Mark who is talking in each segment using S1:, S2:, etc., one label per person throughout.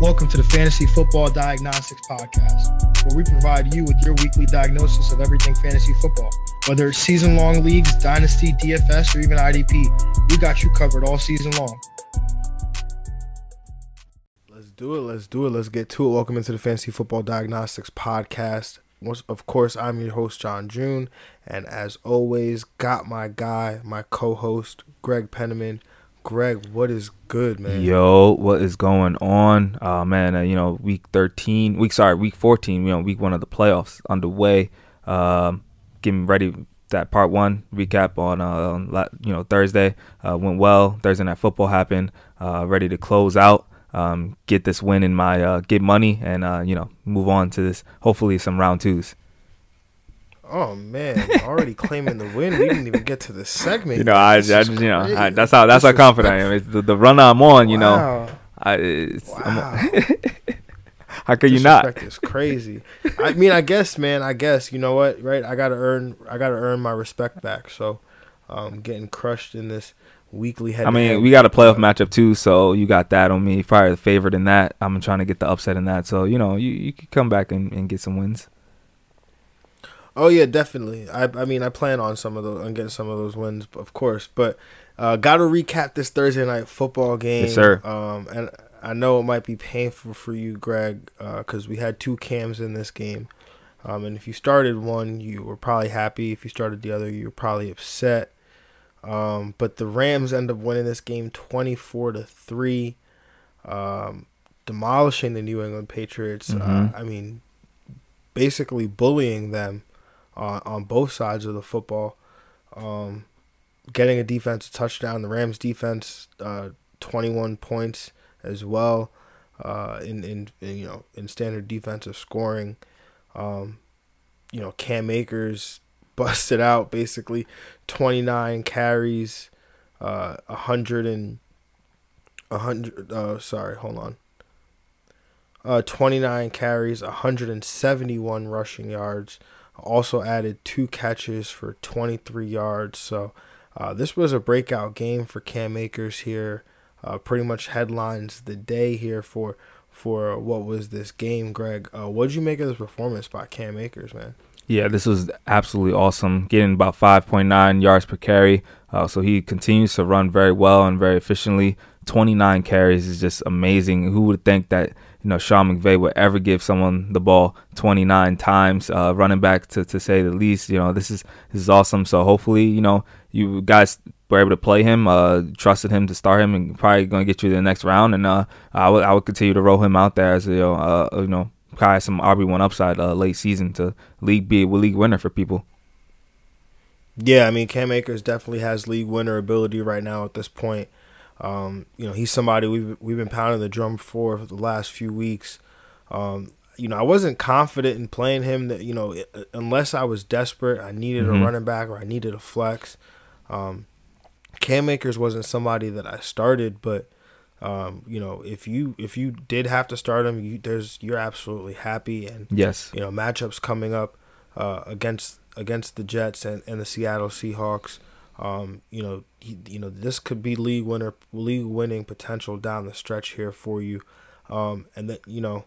S1: Welcome to the Fantasy Football Diagnostics Podcast, where we provide you with your weekly diagnosis of everything fantasy football. Whether it's season long leagues, dynasty, DFS, or even IDP, we got you covered all season long.
S2: Let's do it. Let's do it. Let's get to it. Welcome into the Fantasy Football Diagnostics Podcast. Of course, I'm your host, John June. And as always, got my guy, my co host, Greg Penniman. Greg, what is good, man?
S3: Yo, what is going on? Uh, man, uh, you know, week 13, week, sorry, week 14, you know, week one of the playoffs underway. Um, getting ready that part one recap on, uh, you know, Thursday. Uh, went well. Thursday night football happened. Uh, ready to close out. Um, get this win in my uh, get money and uh, you know move on to this hopefully some round twos.
S2: Oh man, already claiming the win. We didn't even get to the segment.
S3: You know, I, I you know, I, that's how that's how confident I am. It's the, the run I'm on. You wow. know, I, wow. how could you not?
S2: It's crazy. I mean, I guess, man. I guess you know what, right? I gotta earn. I gotta earn my respect back. So, um, getting crushed in this weekly head.
S3: I mean, we got a playoff matchup too, so you got that on me. Probably the favorite in that. I'm trying to get the upset in that. So you know, you you could come back and, and get some wins.
S2: Oh yeah, definitely. I I mean I plan on some of those on getting some of those wins, of course. But uh, got to recap this Thursday night football game.
S3: Yes, sir.
S2: Um, and I know it might be painful for you, Greg, because uh, we had two cams in this game. Um, and if you started one, you were probably happy. If you started the other, you were probably upset. Um, but the Rams end up winning this game twenty four to three, um, demolishing the New England Patriots. Uh, mm-hmm. Uh, I mean, basically bullying them on, on both sides of the football. Um, getting a defensive touchdown. The Rams defense, uh, 21 points as well uh, in, in, in, you know in standard defensive scoring. Um, you know Cam Akers busted out basically 29 carries, uh, 100 and 100. Uh, sorry, hold on. Uh, 29 carries, 171 rushing yards. Also added two catches for 23 yards. So uh, this was a breakout game for Cam Akers here. Uh, pretty much headlines the day here for for what was this game, Greg. Uh, what did you make of this performance by Cam Akers, man?
S3: Yeah, this was absolutely awesome. Getting about 5.9 yards per carry. Uh, so he continues to run very well and very efficiently. 29 carries is just amazing. Who would think that you know Sean McVay would ever give someone the ball 29 times, uh, running back to, to say the least. You know this is this is awesome. So hopefully you know you guys were able to play him, uh, trusted him to start him, and probably going to get you the next round. And uh, I would I would continue to roll him out there as you know uh, you know probably some RB one upside uh, late season to league be a league winner for people.
S2: Yeah, I mean Cam Akers definitely has league winner ability right now at this point. Um, you know, he's somebody we've we've been pounding the drum for, for the last few weeks. Um, you know, I wasn't confident in playing him. That you know, unless I was desperate, I needed mm-hmm. a running back or I needed a flex. Um, Cam Akers wasn't somebody that I started, but um, you know, if you if you did have to start him, you, there's you're absolutely happy and
S3: yes,
S2: you know, matchups coming up uh, against against the Jets and, and the Seattle Seahawks. Um, you know, he, you know this could be league winner, league winning potential down the stretch here for you. Um, and that you know,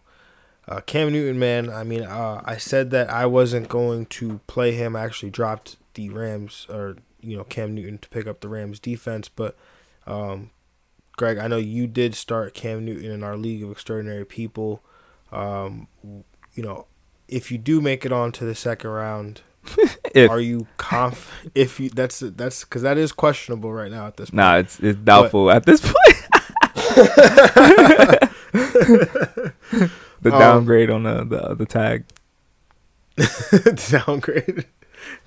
S2: uh, Cam Newton, man. I mean, uh, I said that I wasn't going to play him. I actually dropped the Rams or you know Cam Newton to pick up the Rams defense, but um, Greg, I know you did start Cam Newton in our League of Extraordinary People. Um, you know, if you do make it on to the second round, if, are you conf? If you that's that's because that is questionable right now at this. point.
S3: Nah, it's it's doubtful but, at this point. the um, downgrade um, on the the, the tag.
S2: downgrade.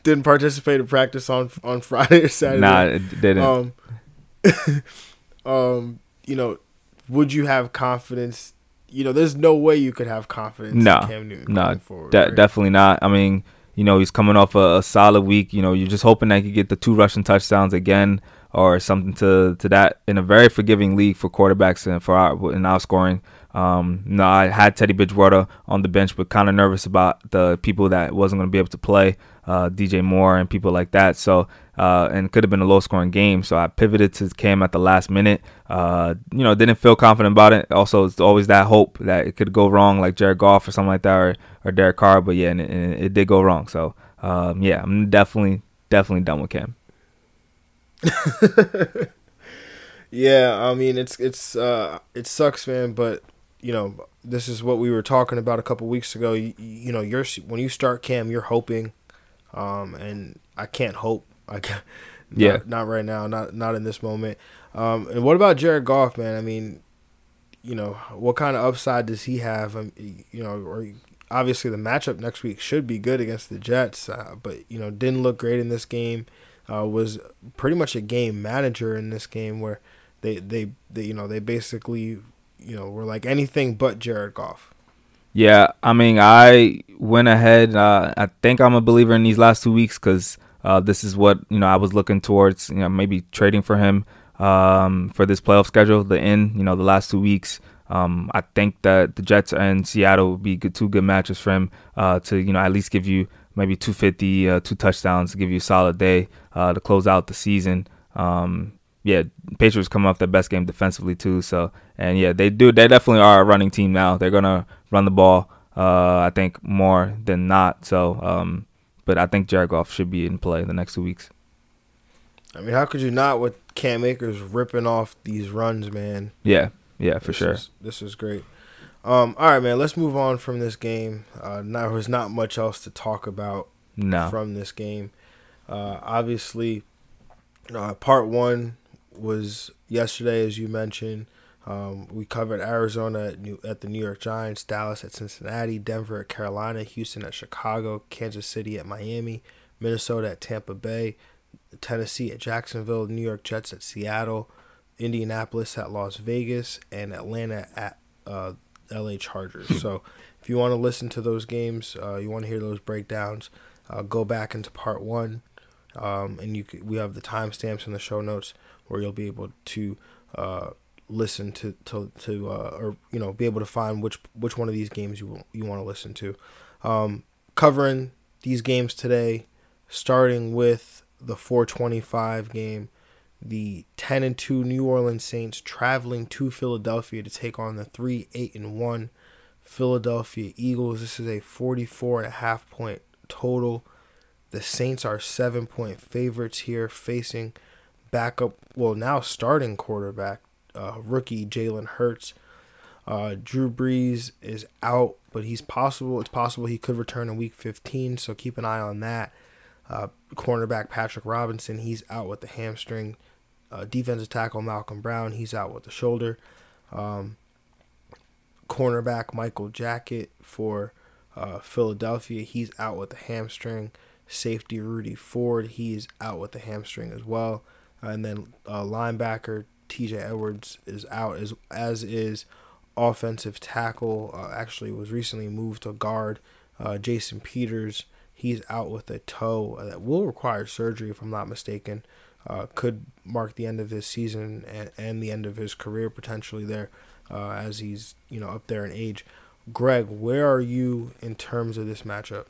S2: Didn't participate in practice on on Friday or Saturday.
S3: Nah, it didn't. Um,
S2: um, you know, would you have confidence? You know, there's no way you could have confidence.
S3: No, Cam Newton no, forward, de- right? definitely not. I mean, you know, he's coming off a, a, solid week. You know, you're just hoping that he get the two rushing touchdowns again or something to to that in a very forgiving league for quarterbacks and for our in our scoring. Um, no, I had Teddy Bridgewater on the bench, but kind of nervous about the people that wasn't going to be able to play, uh, DJ Moore and people like that. So uh, and could have been a low scoring game. So I pivoted to Cam at the last minute. Uh, you know, didn't feel confident about it. Also, it's always that hope that it could go wrong, like Jared Goff or something like that, or, or Derek Carr. But yeah, and it, and it did go wrong. So um, yeah, I'm definitely definitely done with Cam.
S2: yeah, I mean it's it's uh, it sucks, man. But you know, this is what we were talking about a couple weeks ago. You, you know, you're when you start Cam, you're hoping, um, and I can't hope. I can't, not,
S3: yeah,
S2: not right now, not not in this moment. Um, and what about Jared Goff, man? I mean, you know, what kind of upside does he have? Um, you know, or obviously the matchup next week should be good against the Jets, uh, but you know, didn't look great in this game. Uh, was pretty much a game manager in this game where they, they, they you know they basically you know were like anything but Jared Goff.
S3: Yeah, I mean, I went ahead. Uh, I think I'm a believer in these last two weeks because uh, this is what you know I was looking towards. You know, maybe trading for him um, for this playoff schedule. The end, you know, the last two weeks. Um, I think that the Jets and Seattle would be good, two good matches for him uh, to you know at least give you maybe 250, uh, two touchdowns to give you a solid day uh, to close out the season. Um, yeah, Patriots come off their best game defensively too. So and yeah, they do. They definitely are a running team now. They're gonna run the ball. Uh, I think more than not. So, um, but I think Jared Goff should be in play the next two weeks.
S2: I mean, how could you not with Cam Akers ripping off these runs, man?
S3: Yeah, yeah, for
S2: this
S3: sure.
S2: Is, this is great. Um, all right, man. Let's move on from this game. Uh, now there's not much else to talk about
S3: no.
S2: from this game. Uh, obviously, uh, part one was yesterday, as you mentioned. Um, we covered Arizona at, New, at the New York Giants, Dallas at Cincinnati, Denver at Carolina, Houston at Chicago, Kansas City at Miami, Minnesota at Tampa Bay, Tennessee at Jacksonville, New York Jets at Seattle, Indianapolis at Las Vegas, and Atlanta at uh, LA Chargers. so if you want to listen to those games, uh, you want to hear those breakdowns, uh, go back into part one, um, and you we have the timestamps in the show notes where you'll be able to uh, listen to to, to uh, or you know be able to find which which one of these games you you want to listen to. Um, covering these games today, starting with the 425 game, the 10 and 2 New Orleans Saints traveling to Philadelphia to take on the 3 8 and 1 Philadelphia Eagles. This is a 44 and a half point total. The Saints are 7 point favorites here facing backup, well, now starting quarterback uh, rookie Jalen Hurts. Uh, Drew Brees is out, but he's possible. It's possible he could return in Week 15, so keep an eye on that. Uh, cornerback Patrick Robinson, he's out with the hamstring. Uh, defensive tackle Malcolm Brown, he's out with the shoulder. Um, cornerback Michael Jacquet for uh, Philadelphia, he's out with the hamstring. Safety Rudy Ford, he is out with the hamstring as well. and then uh, linebacker TJ Edwards is out, as as is offensive tackle. Uh, actually, was recently moved to guard. Uh, Jason Peters, he's out with a toe that will require surgery, if I'm not mistaken. Uh, could mark the end of his season and, and the end of his career potentially there, uh, as he's you know up there in age. Greg, where are you in terms of this matchup?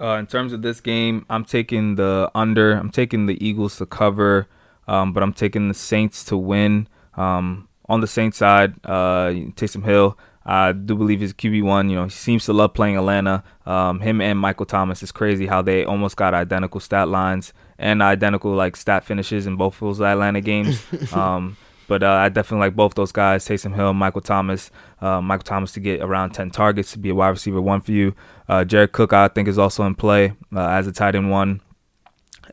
S3: Uh, in terms of this game, I'm taking the under. I'm taking the Eagles to cover um, but I'm taking the Saints to win. Um, on the Saints side, uh, Taysom Hill, I do believe he's QB one. You know, he seems to love playing Atlanta. Um, him and Michael Thomas is crazy how they almost got identical stat lines and identical like stat finishes in both of those Atlanta games. um, but uh, I definitely like both those guys, Taysom Hill, Michael Thomas. Uh, Michael Thomas to get around 10 targets to be a wide receiver one for you. Uh, Jared Cook, I think, is also in play uh, as a tight end one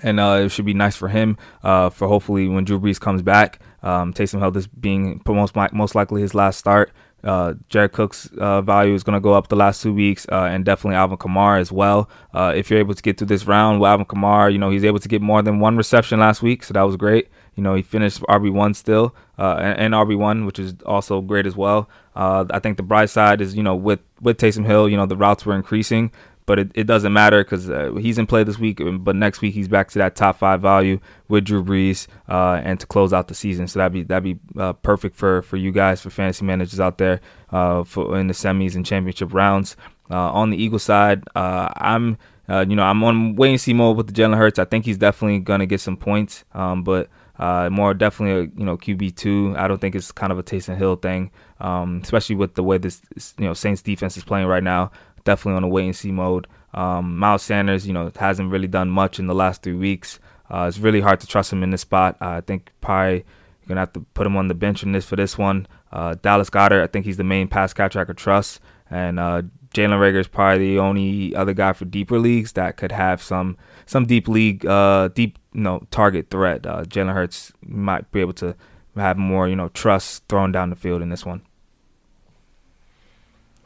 S3: and uh, it should be nice for him uh, for hopefully when Drew Brees comes back. Um, Taysom Hill this being most most likely his last start. Uh, Jared Cook's uh, value is going to go up the last two weeks, uh, and definitely Alvin Kamara as well. Uh, if you're able to get through this round with Alvin Kamara, you know he's able to get more than one reception last week, so that was great. You know he finished RB one still, uh, and, and RB one, which is also great as well. Uh, I think the bright side is you know with with Taysom Hill, you know the routes were increasing, but it, it doesn't matter because uh, he's in play this week. Um, but next week he's back to that top five value with Drew Brees, uh, and to close out the season. So that'd be that'd be uh, perfect for for you guys for fantasy managers out there uh, for in the semis and championship rounds. Uh, on the Eagle side, uh, I'm you know, I'm on wait and see mode with the Jalen Hurts. I think he's definitely gonna get some points, um, but uh, more definitely a you know QB two. I don't think it's kind of a Taysom Hill thing, um, especially with the way this you know Saints defense is playing right now. Definitely on a wait and see mode. Um, Miles Sanders, you know, hasn't really done much in the last three weeks. Uh, it's really hard to trust him in this spot. Uh, I think probably you're gonna have to put him on the bench in this for this one. Uh, Dallas Goedert, I think he's the main pass catcher I could trust, and uh, Jalen Reagor is probably the only other guy for deeper leagues that could have some some deep league, uh, deep you know target threat. Uh, Jalen Hurts might be able to have more you know trust thrown down the field in this one.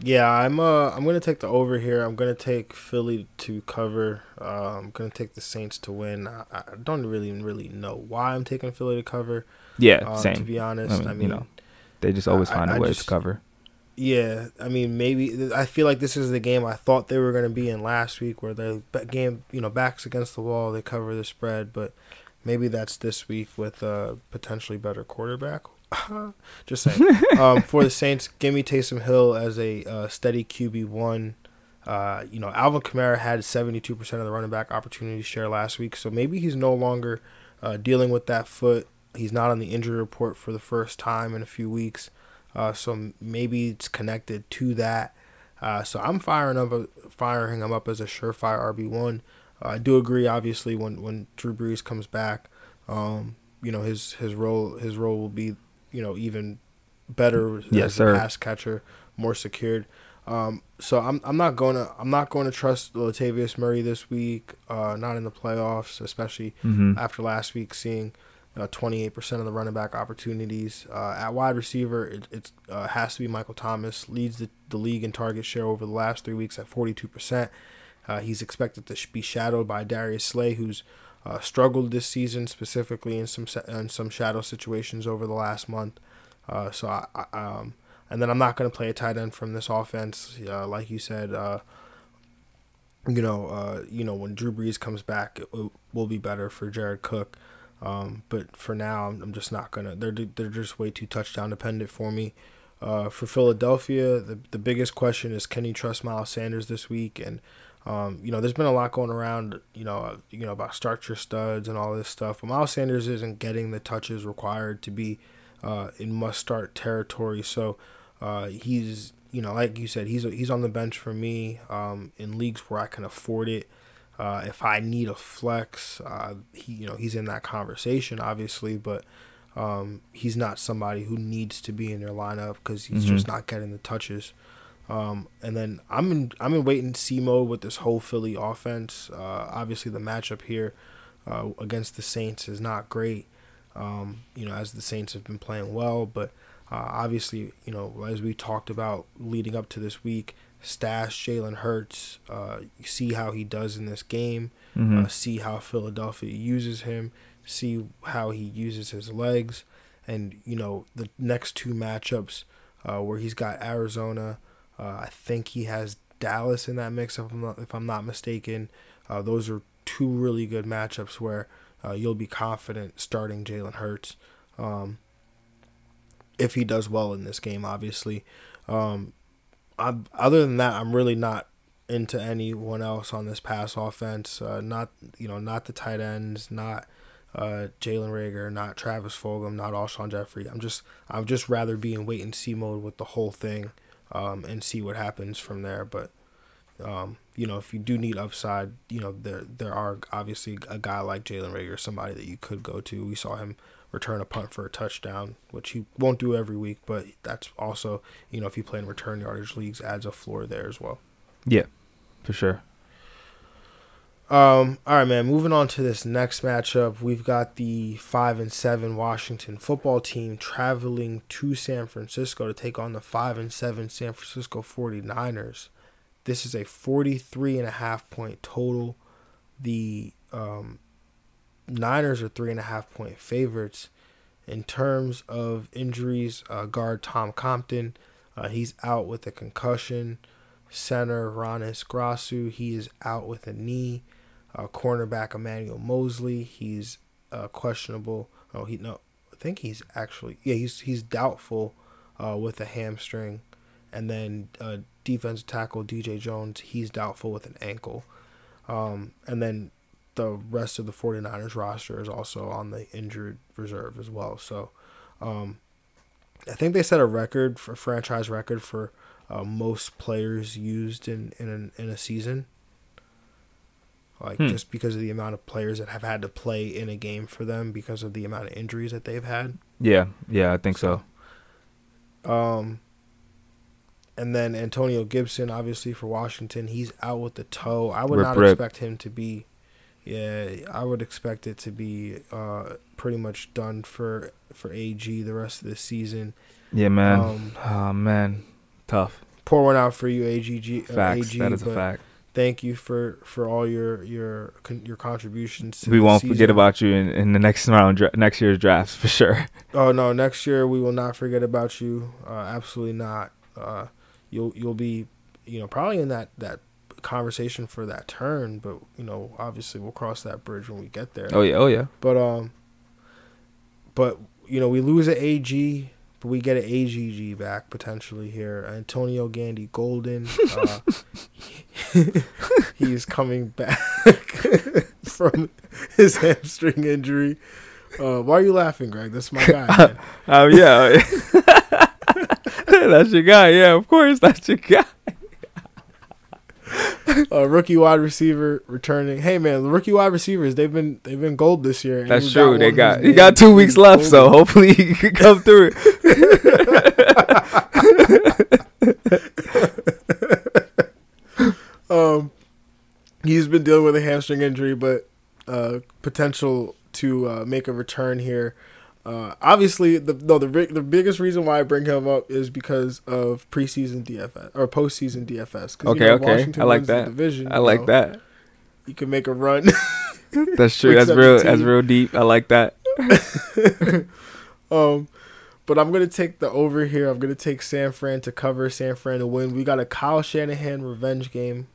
S2: Yeah, I'm uh I'm gonna take the over here. I'm gonna take Philly to cover. Uh, I'm gonna take the Saints to win. I, I don't really really know why I'm taking Philly to cover.
S3: Yeah,
S2: um,
S3: same.
S2: To be honest, I mean,
S3: you know, they just always find
S2: I,
S3: a
S2: I
S3: way
S2: just,
S3: to cover.
S2: Yeah, I mean, maybe I feel like this is the game I thought they were gonna be in last week, where the game, you know, backs against the wall, they cover the spread, but maybe that's this week with a potentially better quarterback. Just saying. um, for the Saints, give me Taysom Hill as a uh, steady QB one. Uh, you know, Alvin Kamara had seventy two percent of the running back opportunity share last week, so maybe he's no longer uh, dealing with that foot. He's not on the injury report for the first time in a few weeks, uh, so maybe it's connected to that. Uh, so I'm firing up, firing him up as a surefire RB one. I do agree, obviously, when when Drew Brees comes back, um, you know his his role his role will be you know even better
S3: yes,
S2: as
S3: sir.
S2: a pass catcher, more secured. Um, so I'm I'm not gonna I'm not going to trust Latavius Murray this week. Uh, not in the playoffs, especially
S3: Mm-hmm.
S2: after last week seeing uh, 28% of the running back opportunities. Uh, at wide receiver, it it's, uh, has to be Michael Thomas. Leads the, the league in target share over the last three weeks at 42%. Uh, he's expected to be shadowed by Darius Slay, who's uh, struggled this season, specifically in some in some shadow situations over the last month. Uh, so I, I um, and then I'm not going to play a tight end from this offense, uh, like you said. Uh, you know, uh, you know when Drew Brees comes back, it will- be better for Jared Cook. Um, but for now, I'm, I'm just not gonna. They're they're just way too touchdown dependent for me. Uh, for Philadelphia, the the biggest question is can you trust Miles Sanders this week? And um, you know, there's been a lot going around, you know, uh, you know about start your studs and all this stuff. But Miles Sanders isn't getting the touches required to be uh, in must start territory. So uh, he's, you know, like you said, he's he's on the bench for me um, in leagues where I can afford it. Uh, if I need a flex, uh, he, you know, he's in that conversation, obviously, but um, he's not somebody who needs to be in your lineup because he's
S3: Mhm.
S2: just not getting the touches. Um, and then I'm in I'm in wait and see mode with this whole Philly offense. Uh, obviously, the matchup here uh, against the Saints is not great. Um, you know, as the Saints have been playing well, but uh, obviously, you know, as we talked about leading up to this week, stash Jalen Hurts. Uh, see how he does in this game.
S3: Mm-hmm.
S2: Uh, see how Philadelphia uses him. See how he uses his legs, and you know the next two matchups uh, where he's got Arizona. Uh, I think he has Dallas in that mix, if I'm not, if I'm not mistaken. Uh, those are two really good matchups where uh, you'll be confident starting Jalen Hurts. Um, if he does well in this game, obviously. Um, other than that, I'm really not into anyone else on this pass offense. Uh, not you know not the tight ends, not uh, Jalen Reagor, not Travis Fulgham, not Alshon Jeffery. I'm just I'd just rather be in wait and see mode with the whole thing, um, and see what happens from there. But um, you know, if you do need upside, you know there there are obviously a guy like Jalen Reagor, somebody that you could go to. We saw him return a punt for a touchdown, which he won't do every week, but that's also you know if you play in return yardage leagues, adds a floor there as well.
S3: Yeah, for sure.
S2: Um, all right, man. Moving on to this next matchup, we've got the five and seven Washington football team traveling to San Francisco to take on the five and seven San Francisco 49ers. This is a 43 and a half point total. The um, Niners are three and a half point favorites. In terms of injuries, uh, guard Tom Compton, uh, he's out with a concussion. Center Hroniss Grasu, he is out with a knee. Uh, cornerback Emmanuel Moseley, he's uh, questionable. Oh, he no, I think he's actually yeah, he's he's doubtful uh, with a hamstring. And then uh, defensive tackle DJ Jones, he's doubtful with an ankle. Um, and then the rest of the 49ers roster is also on the injured reserve as well. So um, I think they set a record for franchise record for uh, most players used in in, an, in a season. Like
S3: Hmm.
S2: just because of the amount of players that have had to play in a game for them because of the amount of injuries that they've had.
S3: Yeah, yeah, I think so.
S2: Um, and then Antonio Gibson, obviously for Washington, he's out with the toe. I would
S3: Rip,
S2: not
S3: rip.
S2: expect him to be. Yeah, I would expect it to be uh, pretty much done for for AG the rest of the season.
S3: Yeah, man.
S2: Um,
S3: oh man, tough.
S2: pour one out for you, AGG. Uh,
S3: Facts.
S2: AG,
S3: that is a fact.
S2: Thank you for for all your your your contributions. To
S3: We won't forget about you in, in the next round, dra- next year's drafts for sure.
S2: Oh no, next year we will not forget about you. Uh, absolutely not. Uh, you'll you'll be, you know, probably in that that conversation for that turn, but you know, obviously we'll cross that bridge when we get there.
S3: Oh yeah, oh yeah.
S2: But um, but you know, we lose an AG, but we get an AGG back potentially here. Antonio Gandy Golden, uh, he's coming back from his hamstring injury. Uh, why are you laughing, Greg? That's my guy. Man.
S3: Um, yeah, that's your guy. Yeah, of course, that's your guy.
S2: uh, rookie wide receiver returning. Hey man, the rookie wide receivers they've been they've been gold this year.
S3: That's true.
S2: one
S3: They got he got two weeks left, so hopefully he can come through.
S2: um, he's been dealing with a hamstring injury, but uh, potential to uh, make a return here. Uh, obviously, the no the the biggest reason why I bring him up is because of preseason DFS or postseason DFS. 'Cause, you
S3: Okay,
S2: know,
S3: okay.
S2: Washington
S3: I like that.
S2: Division,
S3: I like
S2: know,
S3: that.
S2: You can make a run.
S3: That's true. That's real. That's real deep. I like that.
S2: Um, but I'm gonna take the over here. I'm gonna take San Fran to cover, San Fran to win. We got a Kyle Shanahan revenge game.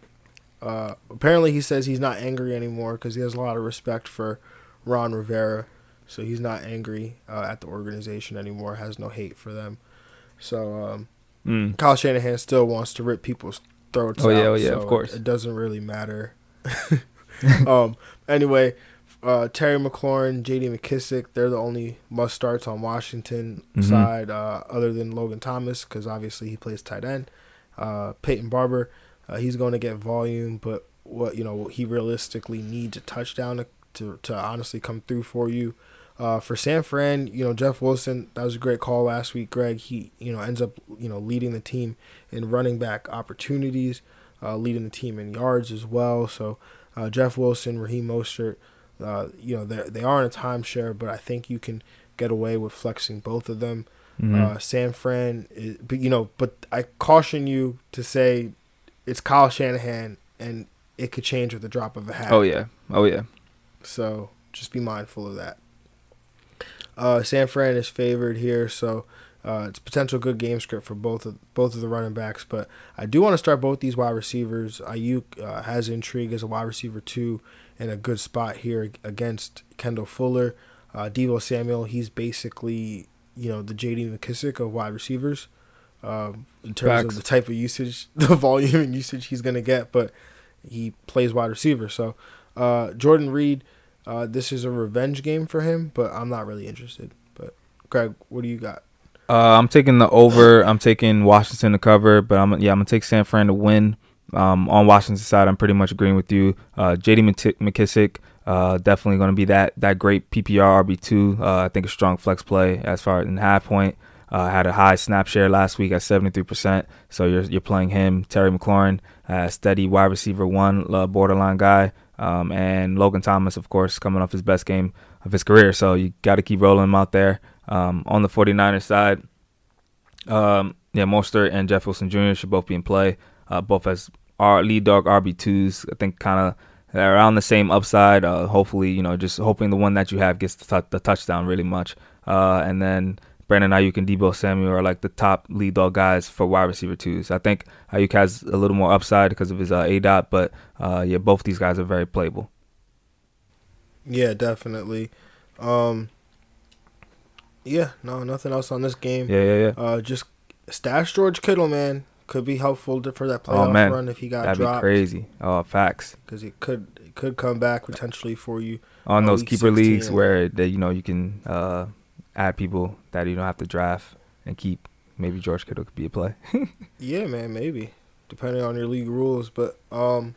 S2: Uh, apparently he says he's not angry anymore because he has a lot of respect for Ron Rivera, so he's not angry uh, at the organization anymore. Has no hate for them. So um,
S3: Mm.
S2: Kyle Shanahan still wants to rip people's throats
S3: Oh,
S2: out.
S3: yeah, oh, yeah,
S2: so
S3: of course.
S2: It, it doesn't really matter. um. Anyway, uh, Terry McLaurin, J.D. McKissic, they're the only must starts on Washington
S3: Mhm.
S2: side, uh, other than Logan Thomas, because obviously he plays tight end. Uh, Peyton Barber, uh, he's going to get volume, but what you know he realistically needs a touchdown to to, to honestly come through for you. Uh, for San Fran, you know Jeff Wilson, that was a great call last week. Greg, he you know ends up you know leading the team in running back opportunities, uh, leading the team in yards as well. So uh, Jeff Wilson, Raheem Mostert, uh, you know they they are in a timeshare, but I think you can get away with flexing both of them.
S3: Mhm.
S2: Uh, San Fran, is, but you know, but I caution you to say it's Kyle Shanahan, and it could change with the drop of a hat.
S3: oh yeah. Oh yeah.
S2: So just be mindful of that. Uh, San Fran is favored here, so uh, it's a potential good game script for both of both of the running backs. But I do want to start both these wide receivers. Aiyuk uh, has intrigue as a wide receiver too, in a good spot here against Kendall Fuller. Uh, Deebo Samuel, he's basically you know the J.D. McKissic of wide receivers. Um, in terms
S3: Facts.
S2: of the type of usage, the volume and usage he's gonna get, but he plays wide receiver. So uh, Jordan Reed, uh, this is a revenge game for him, but I'm not really interested. But Greg, what do you got?
S3: Uh, I'm taking the over. I'm taking Washington to cover, but I'm yeah I'm gonna take San Fran to win. Um, on Washington's side, I'm pretty much agreeing with you. Uh, J.D. Mc- McKissic, uh, definitely going to be that that great PPR RB two. Uh, I think a strong flex play as far as in half point. Uh, had a high snap share last week at 73%. So you're you're playing him. Terry McLaurin, uh, steady wide receiver one, borderline guy, um, and Logan Thomas, of course, coming off his best game of his career. So you got to keep rolling him out there. Um, on the 49ers side, um, yeah, Mostert and Jeff Wilson Jr. should both be in play, uh, both as our lead dog RB2s. I think kind of around the same upside. Uh, hopefully, you know, just hoping the one that you have gets the, tou- the touchdown really much. Uh, and then Brandon Aiyuk and Deebo Samuel are like the top lead dog guys for wide receiver twos. I think Aiyuk has a little more upside because of his uh, A dot, but uh, yeah, both these guys are very playable.
S2: Yeah, definitely. Um, yeah, no, nothing else on this game.
S3: Yeah, yeah, yeah.
S2: Uh, just stash George Kittle, man. could be helpful to, for that playoff
S3: oh man,
S2: run if he got
S3: that'd
S2: dropped.
S3: be crazy. Oh, facts.
S2: Because he could it could come back potentially for you
S3: On those keeper leagues where they, you know, you can uh, add people that you don't have to draft and keep. Maybe George Kittle could be a play.
S2: Yeah, man, maybe depending on your league rules. But um,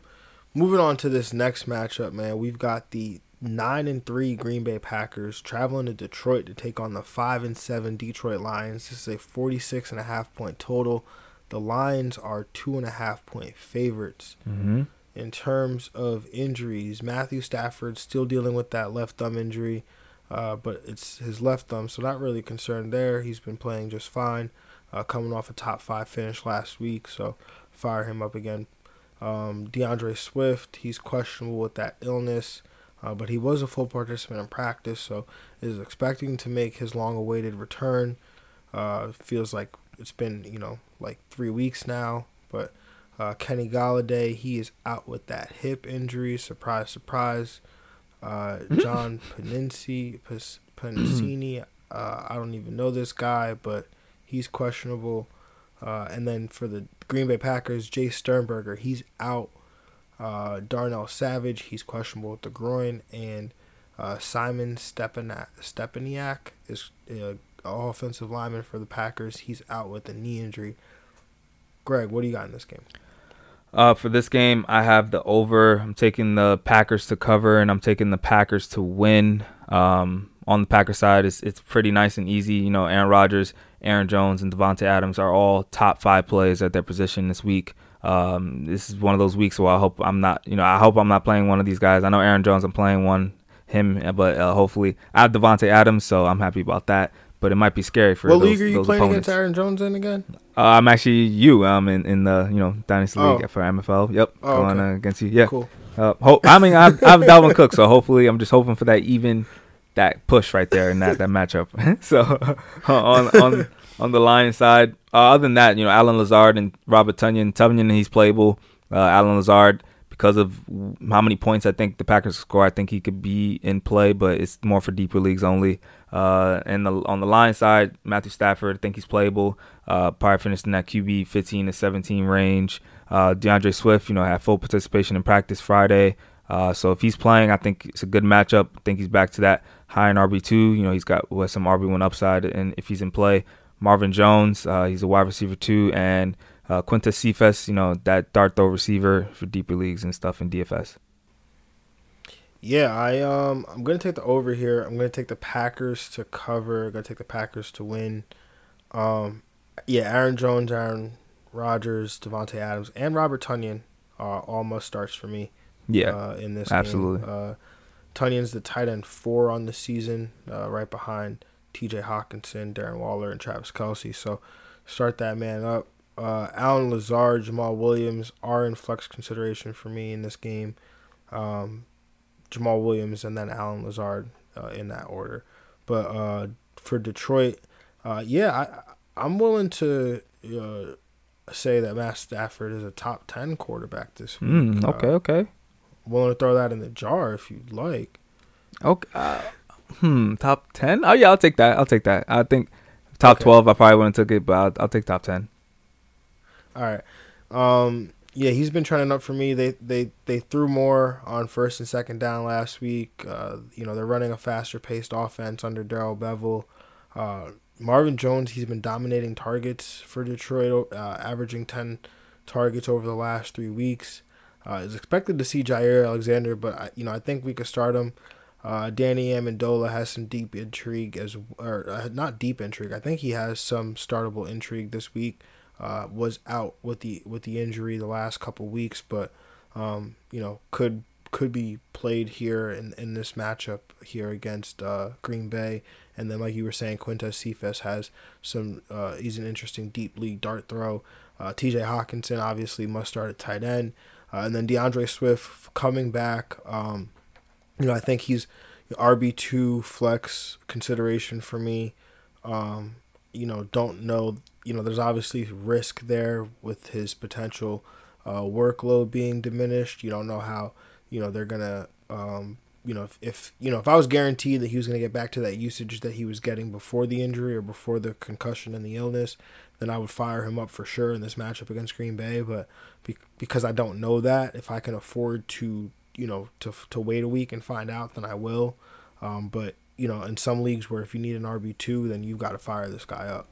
S2: moving on to this next matchup, man, we've got the nine and three Green Bay Packers traveling to Detroit to take on the five and seven Detroit Lions. This is a 46 and a half point total. The Lions are two and a half point favorites.
S3: mm-hmm.
S2: In terms of injuries, Matthew Stafford still dealing with that left thumb injury, uh, but it's his left thumb, so not really concerned there. He's been playing just fine, uh, coming off a top five finish last week, so fire him up again. Um, DeAndre Swift, he's questionable with that illness, uh, but he was a full participant in practice, so is expecting to make his long-awaited return. Uh, feels like it's been you know like three weeks now, but uh, Kenny Golladay, he is out with that hip injury. Surprise, surprise. Uh, John Paninci, Panicini, uh, I don't even know this guy, but he's questionable. Uh, and then for the Green Bay Packers, Jay Sternberger, he's out. Uh, Darnell Savage, he's questionable with the groin. And uh, Simon Stepaniak, Stepaniak is uh, offensive lineman for the Packers. He's out with a knee injury. Greg, what do you got in this game?
S3: Uh, for this game, I have the over. I'm taking the Packers to cover, and I'm taking the Packers to win. Um, on the Packers side, it's it's pretty nice and easy. You know, Aaron Rodgers, Aaron Jones, and Davante Adams are all top five plays at their position this week. Um, this is one of those weeks where I hope I'm not, you know, I hope I'm not playing one of these guys. I know Aaron Jones, I'm playing one him, but uh, hopefully I have Davante Adams, so I'm happy about that. But it might be scary for
S2: what
S3: those,
S2: league are you
S3: those
S2: playing
S3: opponents.
S2: against Aaron Jones in again?
S3: Uh, I'm actually you. Um, in, in the you know dynasty
S2: Oh.
S3: league for MFL. Yep,
S2: Oh,
S3: going uh, against you. Yeah.
S2: Cool.
S3: Uh, ho- I mean, I've, I've Dalvin Cook, so hopefully, I'm just hoping for that even that push right there in that that matchup. so on on on the Lions side, uh, other than that, you know, Allen Lazard and Robert Tonyan. Tonyan, he's playable. Uh, Allen Lazard, because of how many points I think the Packers score, I think he could be in play, but it's more for deeper leagues only. Uh, and the, on the line side, Matthew Stafford, I think he's playable. Uh, probably finished in that QB 15 to 17 range. Uh, DeAndre Swift, you know, had full participation in practice Friday. Uh, so if he's playing, I think it's a good matchup. I think he's back to that high in RB two. You know, he's got with some RB one upside, and if he's in play, Marvin Jones, uh, he's a wide receiver too, and uh, Quintus Cephas, you know, that dart throw receiver for deeper leagues and stuff in DFS.
S2: Yeah, I um I'm gonna take the over here. I'm gonna take the Packers to cover. I'm gonna take the Packers to win. Um, yeah, Aaron Jones, Aaron Rodgers, Davante Adams, and Robert Tonyan are all must starts for me.
S3: Yeah,
S2: uh, in this
S3: absolutely.
S2: Game. Uh, Tonyan's the tight end four on the season, uh, right behind T.J. Hockenson, Darren Waller, and Travis Kelce. So start that man up. Uh, Allen Lazard, Jamaal Williams are in flex consideration for me in this game. Um, Jamaal Williams and then Allen Lazard uh, in that order. But uh, for Detroit, uh, yeah, I, I'm willing to uh, say that Matt Stafford is a top ten quarterback this week.
S3: Mm, okay, okay,
S2: willing to throw that in the jar if you'd like.
S3: okay. Uh, hmm, top ten? Oh yeah, I'll take that. I'll take that. I think top
S2: Okay.
S3: twelve. I probably wouldn't took it, but I'll, I'll take top ten.
S2: All right. Um, yeah, he's been trending up for me. They they they threw more on first and second down last week. Uh, you know they're running a faster paced offense under Darrell Bevell. Uh, Marvin Jones, he's been dominating targets for Detroit, uh, averaging ten targets over the last three weeks. Uh, is expected to see Jaire Alexander, but I, you know I think we could start him. Uh, Danny Amendola has some deep intrigue as, or uh, not deep intrigue. I think he has some startable intrigue this week. Uh, was out with the with the injury the last couple weeks, but um, you know could could be played here in, in this matchup here against uh, Green Bay. And then, like you were saying, Quintez Cephus has some. Uh, he's an interesting deep league dart throw. Uh, T.J. Hockenson obviously must start at tight end, uh, and then DeAndre Swift coming back. Um, you know, I think he's RB two flex consideration for me. Um, you know, don't know. You know, there's obviously risk there with his potential uh, workload being diminished. You don't know how you know they're gonna um, you know, if, if you know if I was guaranteed that he was to get back to that usage that he was getting before the injury or before the concussion and the illness, then I would fire him up for sure in this matchup against Green Bay. But be, because I don't know that, if I can afford to, you know, to to wait a week and find out, then I will. Um, but you know, in some leagues where if you need an RB two, then you've got to fire this guy up.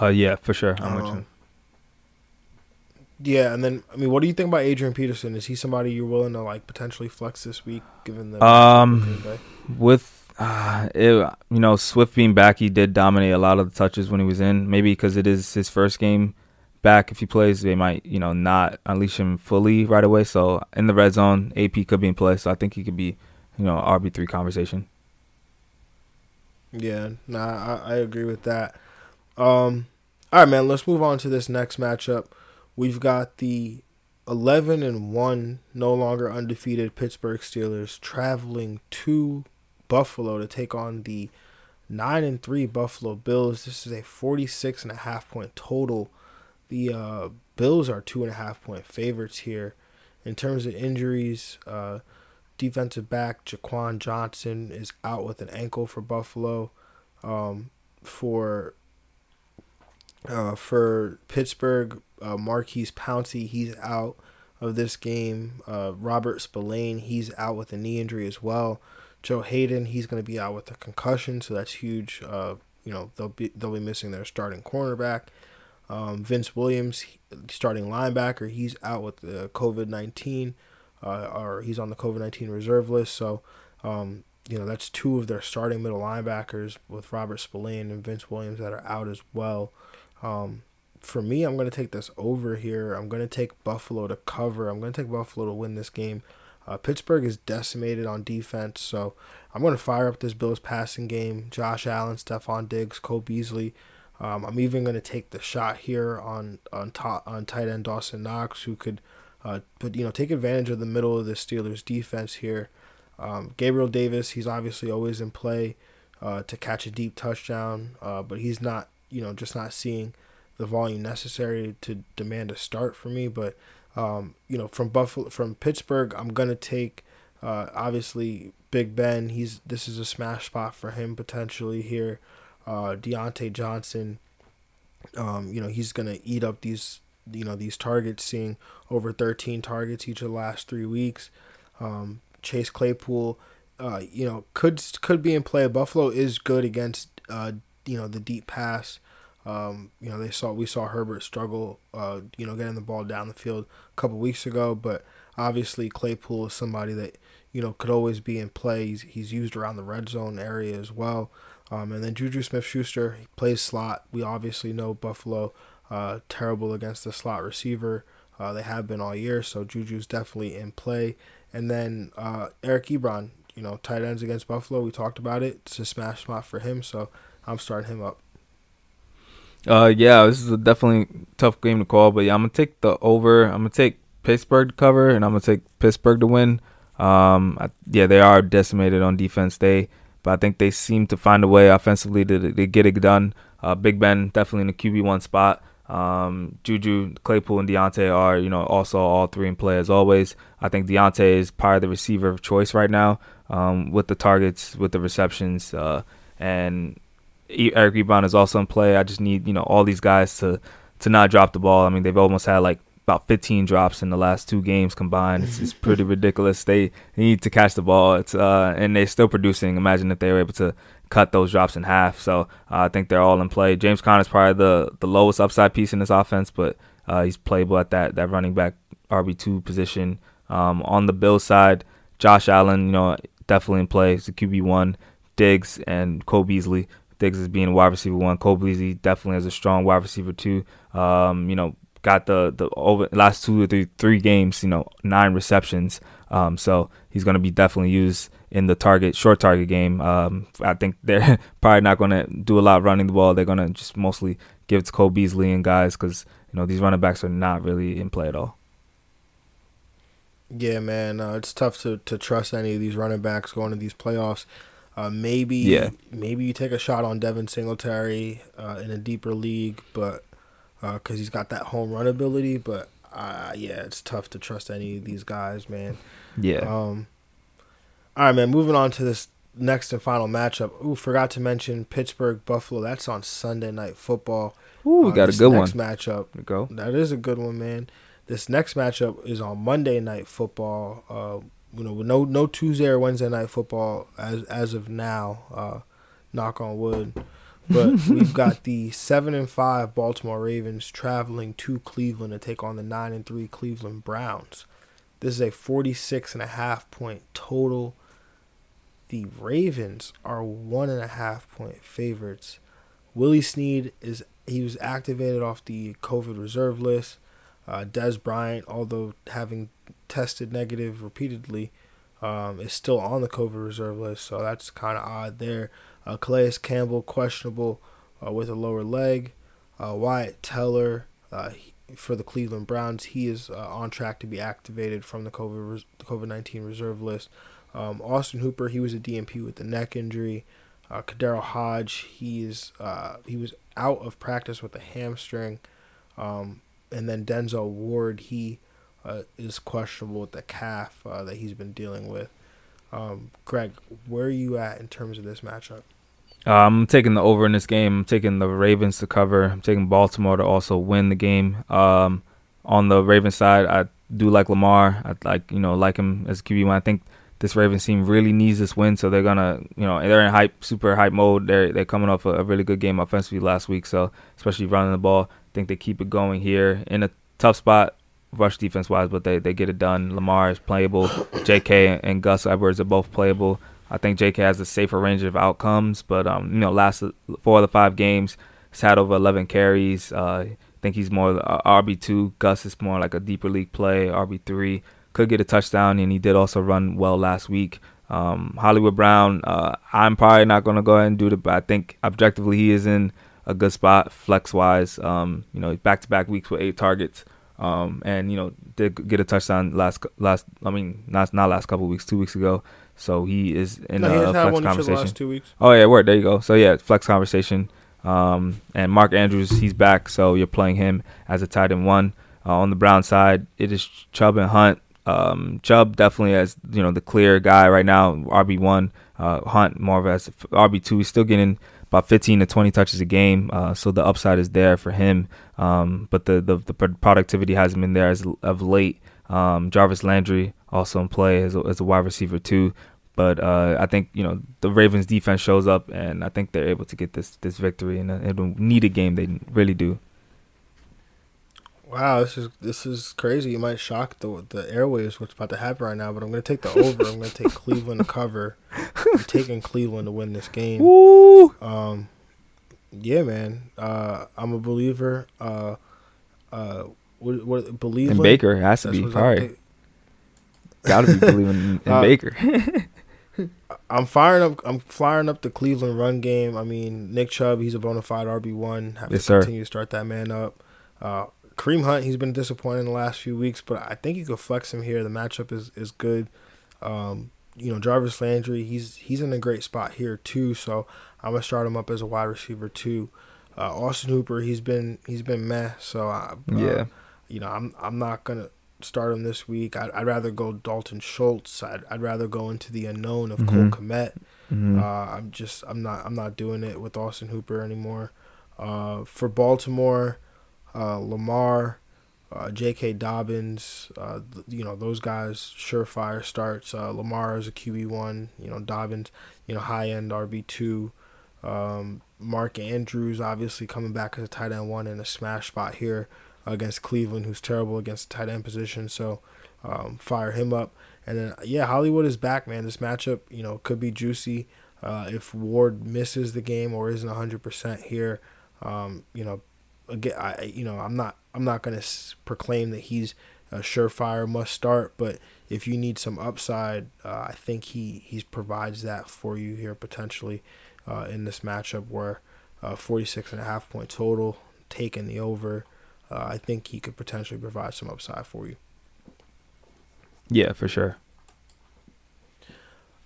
S3: Uh, yeah, for sure. I'm um, with you.
S2: Yeah, and then I mean, what do you think about Adrian Peterson? Is he somebody you're willing to like potentially flex this week, given the
S3: um with uh, it, you know Swift being back, he did dominate a lot of the touches when he was in. Maybe because it is his first game back. If he plays, they might you know not unleash him fully right away. So in the red zone, AP could be in play. So I think he could be you know RB three conversation.
S2: Yeah, nah, I, I agree with that. Um, all right, man. Let's move on to this next matchup. We've got the 11 and 1 no longer undefeated Pittsburgh Steelers traveling to Buffalo to take on the 9 and 3 Buffalo Bills. This is a 46 and a half point total. The uh, Bills are two and a half point favorites here. In terms of injuries, uh, defensive back Jaquan Johnson is out with an ankle for Buffalo. Um, for uh, for Pittsburgh, uh, Maurkice Pouncey, he's out of this game. Uh, Robert Spillane, he's out with a knee injury as well. Joe Haden, he's going to be out with a concussion, so that's huge. Uh, you know they'll be they'll be missing their starting cornerback. Um, Vince Williams, starting linebacker, he's out with the COVID nineteen, uh, or he's on the COVID nineteen reserve list. So, um, you know that's two of their starting middle linebackers with Robert Spillane and Vince Williams that are out as well. Um, for me, I'm going to take this over here. I'm going to take Buffalo to cover. I'm going to take Buffalo to win this game. Uh, Pittsburgh is decimated on defense, so I'm going to fire up this Bills passing game. Josh Allen, Stefon Diggs, Cole Beasley. Um, I'm even going to take the shot here on on top on tight end Dawson Knox, who could, uh, but you know, take advantage of the middle of the Steelers defense here. Um, Gabriel Davis, he's obviously always in play uh, to catch a deep touchdown, uh, but he's not, you know, just not seeing the volume necessary to demand a start for me. But um, you know, from Buffalo, from Pittsburgh, I'm gonna take uh, obviously Big Ben. He's this is a smash spot for him potentially here. Uh, Diontae Johnson, um, you know, he's gonna eat up these you know these targets, seeing over 13 targets each of the last three weeks. Um, Chase Claypool, uh, you know, could could be in play. Buffalo is good against uh, you know the deep pass. Um, you know, they saw we saw Herbert struggle, uh, you know, getting the ball down the field a couple weeks ago, but obviously Claypool is somebody that you know could always be in play. He's, he's used around the red zone area as well. Um, and then Juju Smith-Schuster plays slot. We obviously know Buffalo uh, terrible against the slot receiver. Uh, they have been all year, so Juju's definitely in play. And then uh, Eric Ebron, you know, tight ends against Buffalo. We talked about it. It's a smash spot for him, so I'm starting him up.
S3: Uh, yeah, this is a definitely tough game to call, but yeah, I'm gonna take the over. I'm gonna take Pittsburgh to cover, and I'm gonna take Pittsburgh to win. Um, I, yeah, they are decimated on defense. They, but I think they seem to find a way offensively to, to get it done. Uh, Big Ben definitely in the QB one spot. Um, Juju, Claypool, and Diontae are, you know, also all three in play as always. I think Diontae is probably the receiver of choice right now um, with the targets, with the receptions, uh, and Eric Ebron is also in play. I just need you know all these guys to to not drop the ball. I mean, they've almost had like about 15 drops in the last two games combined. It's, it's pretty ridiculous. They, need to catch the ball. It's uh, and they're still producing. Imagine if they were able to cut those drops in half. So uh, I think they're all in play. James Conner is probably the the lowest upside piece in this offense, but uh, he's playable at that that running back RB two position. Um, on the Bill side, Josh Allen, you know, definitely in play. He's a QB one. Diggs and Cole Beasley Diggs as being wide receiver one. Cole Beasley definitely as a strong wide receiver two. Um, you know, got the the over last two or three three games. You know, nine receptions. Um, so he's going to be definitely used in the target short target game. Um, I think they're probably not going to do a lot running the ball. They're going to just mostly give it to Cole Beasley and guys because you know these running backs are not really in play at all.
S2: Yeah, man, uh, it's tough to, to trust any of these running backs going to these playoffs. Uh, maybe
S3: yeah.
S2: maybe you take a shot on Devin Singletary uh, in a deeper league, but because uh, he's got that home run ability. But uh, yeah, it's tough to trust any of these guys, man.
S3: Yeah.
S2: Um, All right, man. Moving on to this next and final matchup. Ooh, forgot to mention Pittsburgh Buffalo. That's on Sunday Night Football.
S3: Ooh, we
S2: Uh,
S3: got a good one.
S2: matchup.
S3: Go.
S2: That is a good one, man. This next matchup is on Monday Night Football. You know, with no no Tuesday or Wednesday Night Football as as of now. Uh, knock on wood. But we've got the seven and five Baltimore Ravens traveling to Cleveland to take on the nine and three Cleveland Browns. This is a 46 and a half point total. The Ravens are one and a half point favorites. Willie Snead is he was activated off the COVID reserve list. Uh, Dez Bryant, although having tested negative repeatedly, um, is still on the COVID reserve list, so that's kind of odd there. Uh, Calais Campbell questionable uh, with a lower leg. Uh, Wyatt Teller uh, he- for the Cleveland Browns, he is uh, on track to be activated from the COVID COVID nineteen reserve list. Um, Austin Hooper, he was a DMP with the neck injury. Uh, KhaDarel Hodge, he is uh, he was out of practice with a hamstring, um, and then Denzel Ward, he uh, is questionable with the calf uh, that he's been dealing with. Um, Greg, where are you at in terms of this matchup?
S3: Uh, I'm taking the over in this game. I'm taking the Ravens to cover. I'm taking Baltimore to also win the game. Um, on the Ravens side, I do like Lamar. I like you know like him as QB one. I think this Ravens team really needs this win, so they're gonna you know they're in hype, super hype mode. They're they're coming off a, a really good game offensively last week, so especially running the ball. I think they keep it going here in a tough spot, rush defense wise, but they they get it done. Lamar is playable. J.K. and Gus Edwards are both playable. I think J.K. has a safer range of outcomes, but um, you know, last four of the five games, he's had over 11 carries. Uh, I think he's more uh, RB two. Gus is more like a deeper league play. RB three could get a touchdown, and he did also run well last week. Um, Hollywood Brown, uh, I'm probably not going to go ahead and do it, but I think objectively he is in a good spot flex wise. Um, you know, back to back weeks with eight targets. Um, and you know, did get a touchdown last last. I mean, not not last couple weeks, two weeks ago. So he is in
S2: no,
S3: a flex
S2: one each the
S3: conversation.
S2: last two weeks.
S3: Oh yeah, word. There you go. So yeah, flex conversation. Um, and Mark Andrews, he's back, so you're playing him as a tight end one. Uh, on the Brown side, it is Chubb and Hunt. Um, Chubb definitely as you know the clear guy right now, RB one. Uh, Hunt more of as RB two. He's still getting about 15 to 20 touches a game, uh, so the upside is there for him. Um, but the, the the productivity hasn't been there as of late. Um, Jarvis Landry also in play as a, as a wide receiver too. But uh, I think you know the Ravens defense shows up, and I think they're able to get this this victory in a, in a needed game. They really do.
S2: Wow, this is this is crazy. You might shock the the airwaves what's about to happen right now, but I'm gonna take the over. I'm gonna take Cleveland to cover. I'm taking Cleveland to win this game.
S3: Woo!
S2: Um, yeah, man. Uh, I'm a believer. Uh, uh, what what believe
S3: And Baker has to be probably got to be believing in, in
S2: Uh,
S3: Baker.
S2: I'm firing up. I'm firing up the Cleveland run game. I mean, Nick Chubb, he's a bona fide RB one. Have
S3: Yes,
S2: to
S3: sir.
S2: continue to start that man up. Uh, Kareem Hunt, he's been disappointing the last few weeks, but I think you could flex him here. The matchup is is good. Um, you know, Jarvis Landry, he's he's in a great spot here too. So I'm gonna start him up as a wide receiver too. Uh, Austin Hooper, he's been he's been meh. So I, uh,
S3: Yeah.
S2: you know, I'm I'm not gonna start him this week. I'd, I'd rather go Dalton Schultz. I'd, I'd rather go into the unknown of
S3: Mhm.
S2: Cole Kmet.
S3: Mhm.
S2: Uh, I'm just I'm not I'm not doing it with Austin Hooper anymore. Uh, for Baltimore, Lamar, uh, J.K. Dobbins, uh, th- you know those guys surefire starts. Uh, Lamar is a QB one. You know Dobbins, you know high end RB two. Um, Mark Andrews obviously coming back as a tight end one in a smash spot here against Cleveland, who's terrible against the tight end position. So um, fire him up. And then yeah, Hollywood is back, man. This matchup, you know, could be juicy. Uh, if Ward misses the game or isn't hundred percent here, um, you know, again, I you know, I'm not I'm not gonna s- proclaim that he's a surefire must start, but if you need some upside, uh, I think he he provides that for you here potentially uh, in this matchup where uh, 46 and a half point total, taking the over. Uh, I think he could potentially provide some upside for you.
S3: Yeah, for sure.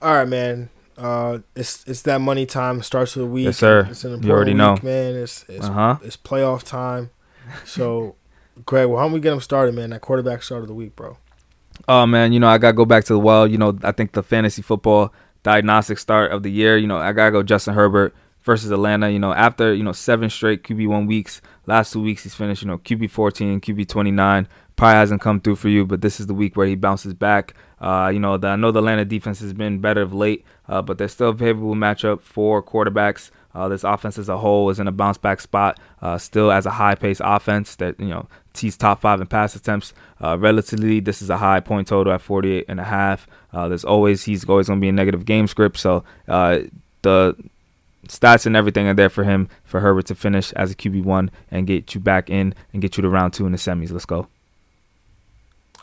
S2: All right, man. Uh, it's it's that money time. Starts of the week.
S3: Yes, sir.
S2: It's an
S3: You already
S2: week,
S3: know.
S2: man. It's it's,
S3: Uh huh.
S2: it's playoff time. So, Greg, well, how don't we get him started, man? That quarterback start of the week, bro.
S3: Oh man, you know I gotta go back to the well. You know I think the fantasy football diagnostic start of the year. You know I gotta go Justin Herbert versus Atlanta. You know after you know seven straight QB one weeks, last two weeks he's finished you know QB 14, QB 29. Probably hasn't come through for you, but this is the week where he bounces back. Uh, you know the, I know the Atlanta defense has been better of late, uh, but they're still a favorable matchup for quarterbacks. Uh, this offense as a whole is in a bounce back spot. Uh, still as a high pace offense that you know he's top five in pass attempts. Uh, relatively, this is a high point total at 48 and a half. Uh, there's always he's always going to be a negative game script, so the stats and everything are there for him for Herbert to finish as a QB one and get you back in and get you to round two in the semis. Let's go.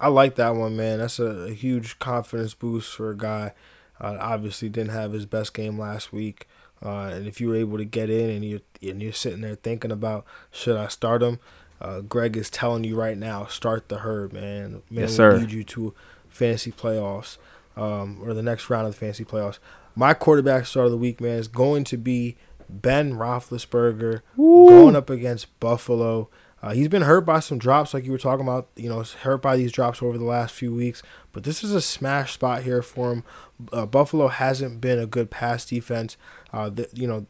S2: I like that one, man. That's a, a huge confidence boost for a guy. Uh, obviously, didn't have his best game last week. Uh, and if you were able to get in and you're and you're sitting there thinking about should I start him, uh, Greg is telling you right now, start the herd, man. Man
S3: yes, sir.
S2: lead you to fantasy playoffs um, or the next round of the fantasy playoffs. My quarterback start of the week, man, is going to be Ben Roethlisberger Woo. going up against Buffalo. Uh, he's been hurt by some drops, like you were talking about. You know, hurt by these drops over the last few weeks. But this is a smash spot here for him. Uh, Buffalo hasn't been a good pass defense. Uh, the, you know,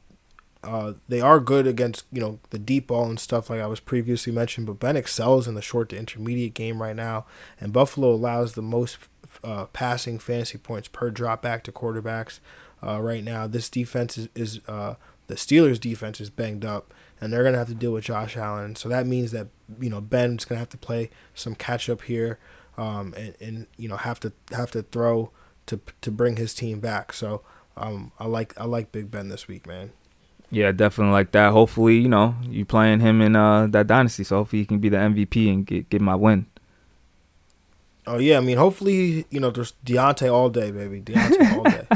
S2: uh, they are good against you know the deep ball and stuff like I was previously mentioned. But Ben excels in the short to intermediate game right now, and Buffalo allows the most uh, passing fantasy points per drop back to quarterbacks uh, right now. This defense is, is uh, the Steelers' defense is banged up and they're gonna have to deal with Josh Allen. So that means that you know Ben's gonna have to play some catch up here, um, and, and you know have to have to throw to to bring his team back. So um, I like I like Big Ben this week, man.
S3: Yeah, definitely like that. Hopefully, you know, you playing him in uh, that dynasty, so hopefully he can be the MVP and get get my win.
S2: Oh yeah, I mean, hopefully, you know, there's Diontae all day, baby. Diontae all day.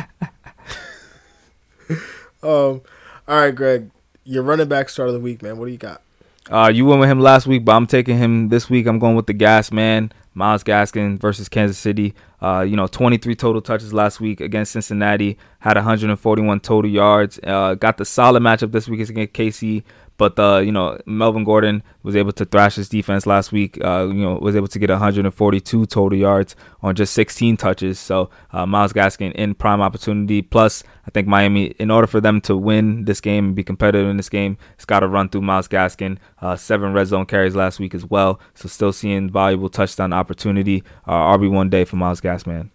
S2: um, all right, Greg your running back start of the week, man. What do you got?
S3: Uh, you went with him last week, but I'm taking him this week. I'm going with the gas man, Myles Gaskin versus Kansas City. Uh, you know, 23 total touches last week against Cincinnati. Had 141 total yards. Uh, got the solid matchup this week against KC. But uh, you know, Melvin Gordon was able to thrash his defense last week. Uh, you know, was able to get 142 total yards on just 16 touches. So uh, Myles Gaskin in prime opportunity. Plus, I think Miami, in order for them to win this game and be competitive in this game, it's got to run through Myles Gaskin. Uh, seven red zone carries last week as well. So still seeing valuable touchdown opportunity. RB one day for Myles Man.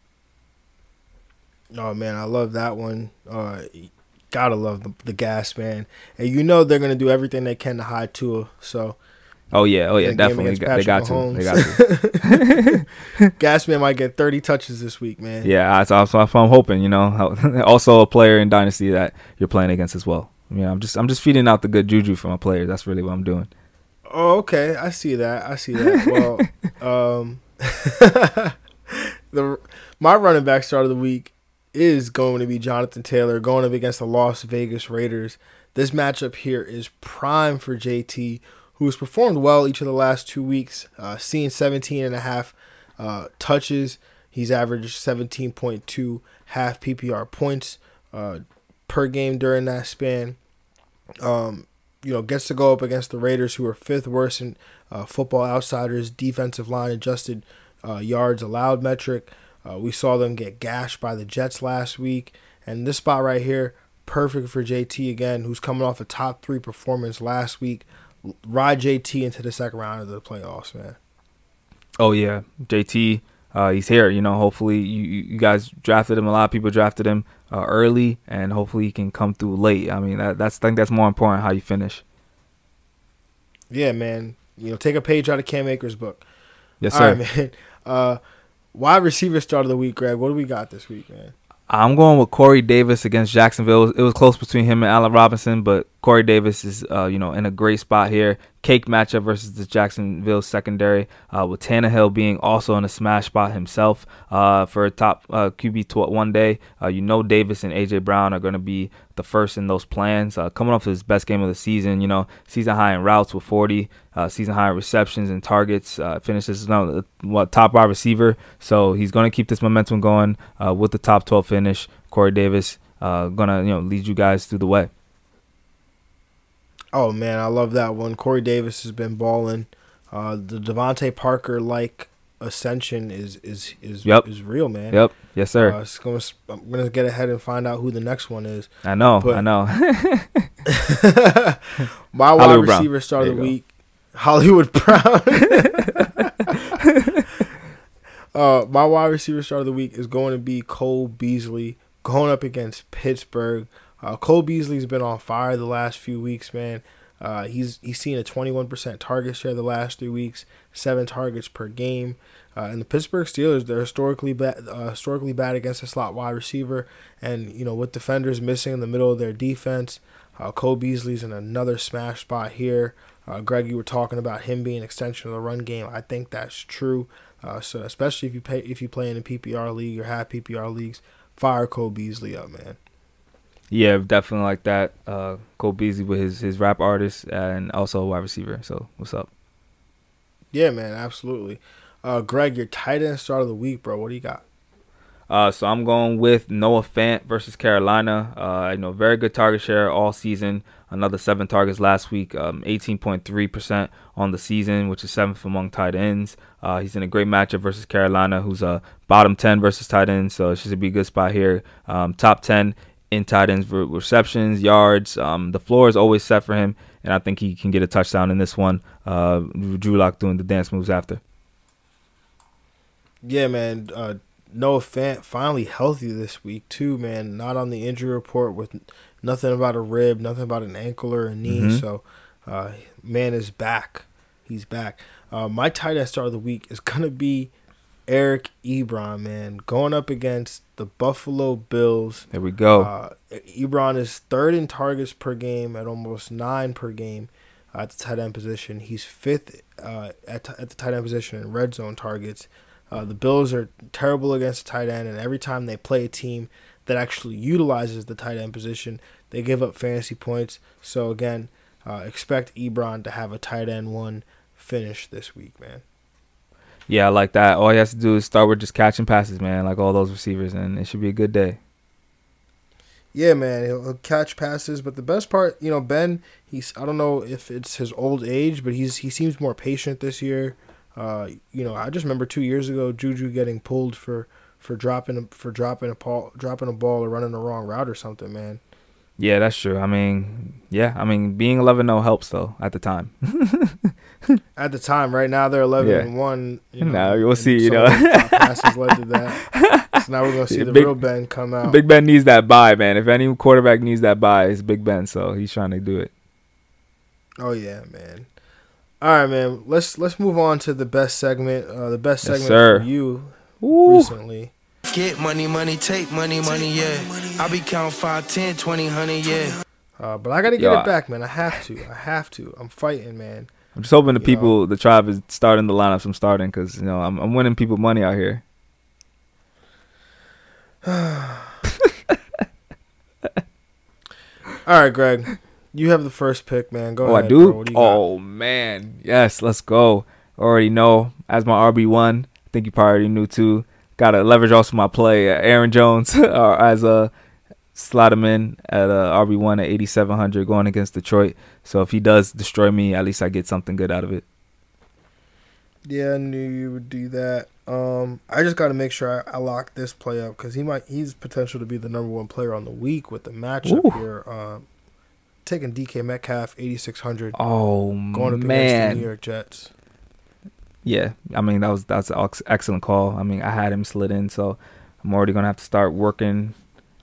S2: Oh man, I love that one. Uh, gotta love the, the gas man, and you know they're gonna do everything they can to hide Tua. So.
S3: Oh yeah, oh yeah, definitely. Got, they got Mahomes. to. They
S2: got to. gas man might get thirty touches this week, man.
S3: Yeah, that's, that's what I'm hoping. You know, also a player in Dynasty that you're playing against as well. Yeah, I'm just I'm just feeding out the good juju for my players. That's really what I'm doing.
S2: Oh, okay. I see that. I see that. Well, um, the my running back start of the week is going to be Jonathan Taylor going up against the Las Vegas Raiders. This matchup here is prime for JT, who has performed well each of the last two weeks, uh, seeing 17 and a half uh, touches. He's averaged 17.2 half PPR points uh, per game during that span. Um, you know, gets to go up against the Raiders, who are fifth worst in uh, Football Outsiders defensive line adjusted uh, yards allowed metric. Uh, we saw them get gashed by the Jets last week, and this spot right here, perfect for JT again, who's coming off a top three performance last week. Ride JT into the second round of the playoffs, man.
S3: Oh yeah, JT, uh, he's here. You know, hopefully you you guys drafted him. A lot of people drafted him uh, early, and hopefully he can come through late. I mean, that, that's I think that's more important how you finish.
S2: Yeah, man. You know, take a page out of Cam Akers' book.
S3: Yes, sir.
S2: All right, man. Uh, Wide receiver start of the week, Greg. What do we got this week, man?
S3: I'm going with Corey Davis against Jacksonville. It was close between him and Allen Robinson, but Corey Davis is, uh, you know, in a great spot here. Cake matchup versus the Jacksonville secondary, uh, with Tannehill being also in a smash spot himself uh, for a top uh, QB tw- one day. Uh, you know, Davis and AJ Brown are going to be the first in those plans. Uh, coming off his best game of the season, you know, season high in routes with 40, uh, season high in receptions and targets. finishes no, what top wide receiver, so he's going to keep this momentum going with the top 12 finish. Corey Davis gonna you know lead you guys through the way.
S2: Oh man, I love that one. Corey Davis has been balling. Uh, the DeVante Parker like ascension is is is
S3: Yep.
S2: is real, man.
S3: Yep. Yes, sir.
S2: Uh, gonna, I'm gonna get ahead and find out who the next one is.
S3: I know.
S2: but-
S3: I know.
S2: My wide
S3: Hollywood Brown.
S2: receiver star of the
S3: go.
S2: week, Hollywood Brown. uh, my wide receiver star of the week is going to be Cole Beasley going up against Pittsburgh. Uh, Cole Beasley's been on fire the last few weeks, man. Uh, he's he's seen a 21% target share the last three weeks, seven targets per game. Uh, and the Pittsburgh Steelers, they're historically bad, uh, historically bad against a slot wide receiver, and you know with defenders missing in the middle of their defense, uh, Cole Beasley's in another smash spot here. Uh, Greg, you were talking about him being an extension of the run game. I think that's true. Uh, so especially if you pay if you play in a PPR league or have PPR leagues, fire Cole Beasley up, man.
S3: Yeah, definitely like that. Uh, Cole Beasley with his his rap artist and also a wide receiver. So what's up?
S2: Yeah, man, absolutely. Uh, Greg, your tight end start of the week, bro. What do you got?
S3: Uh, so I'm going with Noah Fant versus Carolina. Uh, you know, very good target share all season. Another seven targets last week. Um, 18.3% on the season, which is seventh among tight ends. Uh, he's in a great matchup versus Carolina, who's a bottom 10 versus tight ends. So it should be a good spot here. Um, top 10 in tight ends for receptions, yards. Um, the floor is always set for him, and I think he can get a touchdown in this one. Uh, Drew Lock doing the dance moves after.
S2: Yeah, man. Uh, Noah Fant finally healthy this week too, man. Not on the injury report with nothing about a rib, nothing about an ankle or a knee.
S3: Mhm.
S2: So, uh, man is back. He's back. Uh, my tight end star of the week is gonna be Eric Ebron, man, going up against the Buffalo Bills.
S3: There we go.
S2: Uh, Ebron is third in targets per game at almost nine per game uh, at the tight end position. He's fifth uh, at, t- at the tight end position in red zone targets. Uh, the Bills are terrible against the tight end, and every time they play a team that actually utilizes the tight end position, they give up fantasy points. So again, uh, expect Ebron to have a tight end one finish this week, man.
S3: Yeah, I like that. All he has to do is start with just catching passes, man, like all those receivers, and it should be a good day.
S2: Yeah, man, he'll, he'll catch passes, but the best part, you know, Ben, he's I don't know if it's his old age, but he's he seems more patient this year. Uh, you know, I just remember two years ago Juju getting pulled for for dropping for dropping a ball, dropping a ball or running the wrong route or something, man.
S3: Yeah, that's true. I mean, yeah, I mean, being 11 0 helps, though, at the time.
S2: At the time, right now they're eleven
S3: Yeah.
S2: and one. You know,
S3: Nah, we'll see, you know.
S2: of those drop passes led to that. So now we're gonna see the
S3: big-
S2: real Ben come out.
S3: Big Ben needs that bye, man. If any quarterback needs that bye, it's Big Ben, so he's trying to do it.
S2: Oh yeah, man. All right, man. Let's let's move on to the best segment. Uh, the best
S3: Yes,
S2: segment
S3: sir.
S2: for you
S3: Woo.
S2: recently.
S4: Get money, money, take money, money, yeah. I be counting 5, 10, 20, 100, yeah.
S2: Uh, but I gotta get
S3: Yo,
S2: it back, man. I have to. I have to. I'm fighting, man.
S3: I'm just hoping the
S2: Yo.
S3: people, the tribe, is starting the lineups I'm starting because, you know, I'm, I'm winning people money out here.
S2: All right, Greg. You have the first pick, man. Go
S3: oh,
S2: ahead.
S3: I do?
S2: do you got?
S3: oh, man. Yes, let's go. Already know as my RB1. I think you probably already knew too. Got to leverage also my play. Uh, Aaron Jones as a slot him in at uh, RB1 at 8,700 going against Detroit. So if he does destroy me, at least I get something good out of it.
S2: Yeah, I knew you would do that. Um, I just got to make sure I, I lock this play up because he might. He's potential to be the number one player on the week with the matchup
S3: Ooh.
S2: here. Um, taking DK Metcalf, 8600,
S3: Oh,
S2: going up against the. New York Jets.
S3: Yeah, I mean that was that's an excellent call. I mean I had him slid in, so I'm already gonna have to start working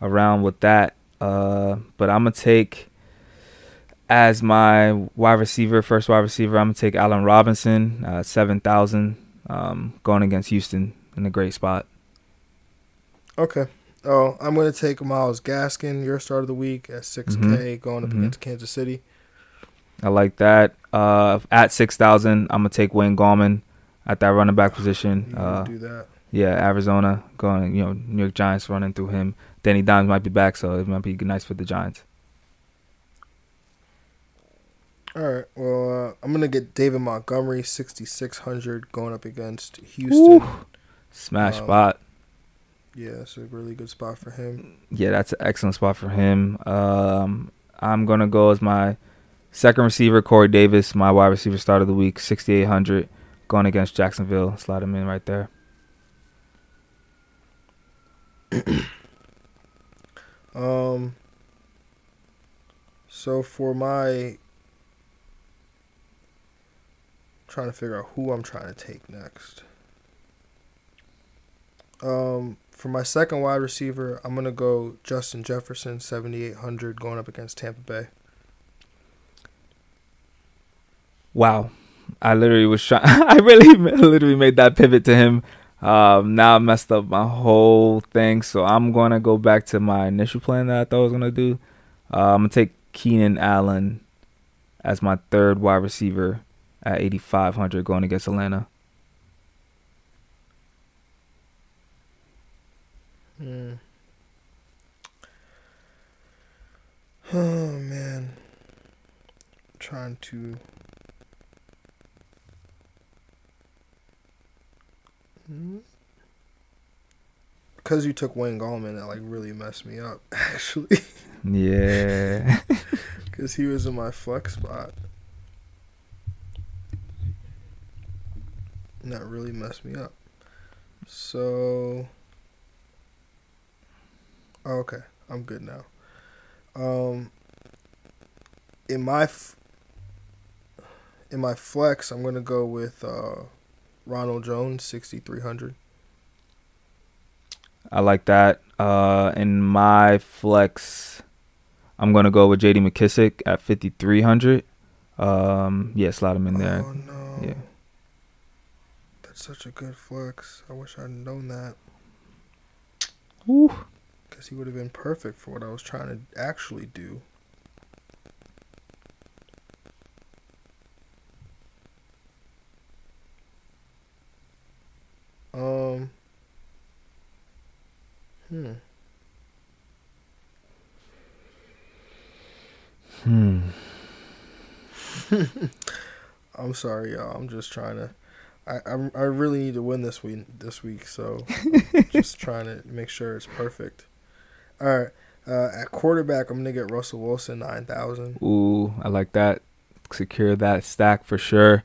S3: around with that. Uh, but I'm gonna take as my wide receiver, first wide receiver. I'm gonna take Allen Robinson, uh, seven thousand, um, going against Houston in a great spot.
S2: Okay. Oh, I'm gonna take Myles Gaskin, your start of the week at 6K, going up
S3: Mhm.
S2: against Kansas City.
S3: I like that. Uh, at six thousand, I'm gonna take Wayne Gallman at that running back position.
S2: You
S3: Uh,
S2: do that.
S3: Yeah, Arizona going, you know, New York Giants running through him. Danny Dimes might be back, so it might be nice for the Giants.
S2: All right. Well, uh, I'm gonna get David Montgomery, 6600, going up against Houston.
S3: Smash
S2: Um,
S3: spot.
S2: Yeah, it's a really good spot for him.
S3: Yeah, that's an excellent spot for him. Um, I'm gonna go as my second receiver, Corey Davis, my wide receiver start of the week, 6,800, going against Jacksonville. Slide him in right there.
S2: Um. So for my trying to figure out who I'm trying to take next. Um, for my second wide receiver, I'm gonna go Justin Jefferson, 7,800, going up against Tampa Bay.
S3: Wow, I literally was trying. I really literally made that pivot to him. Um, now I messed up my whole thing, so I'm gonna go back to my initial plan that I thought I was gonna do. Uh, I'm gonna take Keenan Allen as my third wide receiver at 8,500 going against Atlanta.
S2: Hmm. Oh man, I'm trying to. Hmm? Because you took Wayne Gallman, that like really messed me up. Actually,
S3: Yeah.
S2: because he was in my flex spot. And that really messed me up. So. Oh, okay, I'm good now. Um, in my f- in my flex, I'm gonna go with uh, Ronald Jones, 6,300.
S3: I like that. Uh, in my flex, I'm gonna go with J.D. McKissic at 5,300. Um, yeah, slide him in there.
S2: Oh no.
S3: Yeah.
S2: Such a good flex. I wish I'd known that.
S3: Woo.
S2: Because he would have been perfect for what I was trying to actually do. Um. Hmm.
S3: Hmm.
S2: I'm sorry, y'all. I'm just trying to. I, I, I really need to win this week. This week, so just trying to make sure it's perfect. All right. Uh, at quarterback, I'm gonna get Russell Wilson nine thousand.
S3: Ooh, I like that. Secure that stack for sure.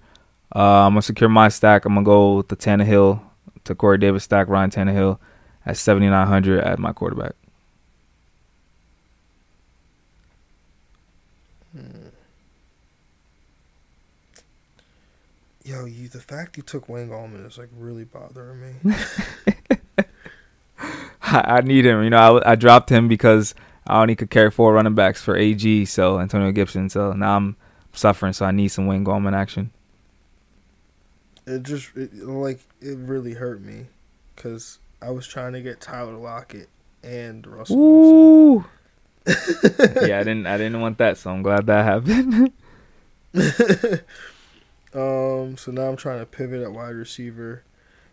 S3: Uh, I'm gonna secure my stack. I'm gonna go with the Tannehill to Corey Davis stack. Ryan Tannehill at 7,900 at my quarterback.
S2: Yo, you the fact you took Wayne Gallman is like really bothering me.
S3: I, I need him. You know, I, I dropped him because I only could carry four running backs for AG, so Antonio Gibson. So now I'm suffering, so I need some Wayne Gallman action.
S2: it just it, like it really hurt me because I was trying to get Tyler Lockett and Russell
S3: Ooh. yeah, I didn't. I didn't want that, so I'm glad that happened.
S2: Um, so now I'm trying to pivot at wide receiver.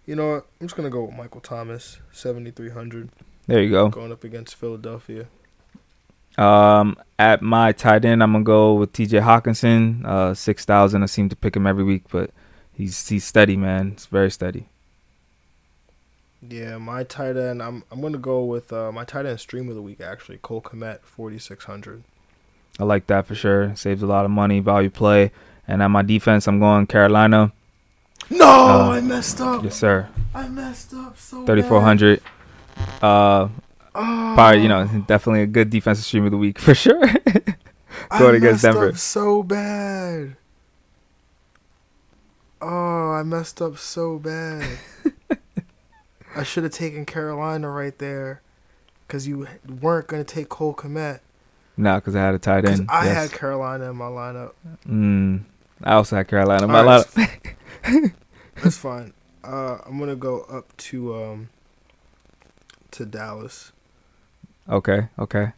S2: You know what? I'm just gonna go with Michael Thomas, 7,300,
S3: there you go.
S2: going up against Philadelphia.
S3: Um, at my tight end, I'm gonna go with T.J. Hockenson. Uh, six thousand. I seem to pick him every week, but he's he's steady, man. It's very steady.
S2: Yeah, my tight end. I'm I'm gonna go with uh, my tight end stream of the week actually. Cole Kmet, 4,600.
S3: I like that for sure. Saves a lot of money, value play. And on my defense, I'm going Carolina.
S2: No,
S3: Uh,
S2: I messed up.
S3: Yes, sir.
S2: I messed up so.
S3: Thirty four hundred. Uh,
S2: Oh,
S3: probably you know definitely a good defensive stream of the week for sure.
S2: I
S3: going against
S2: messed
S3: Denver.
S2: Up so bad. Oh, I messed up so bad. I should have taken Carolina right there, cause you weren't gonna take Cole Kmet.
S3: no, because I had a tight end.
S2: I
S3: yes.
S2: had Carolina in my lineup.
S3: Mm, I also had Carolina. in My
S2: All right,
S3: lineup.
S2: That's fine. Uh, I'm gonna go up to um to Dallas.
S3: Okay, okay.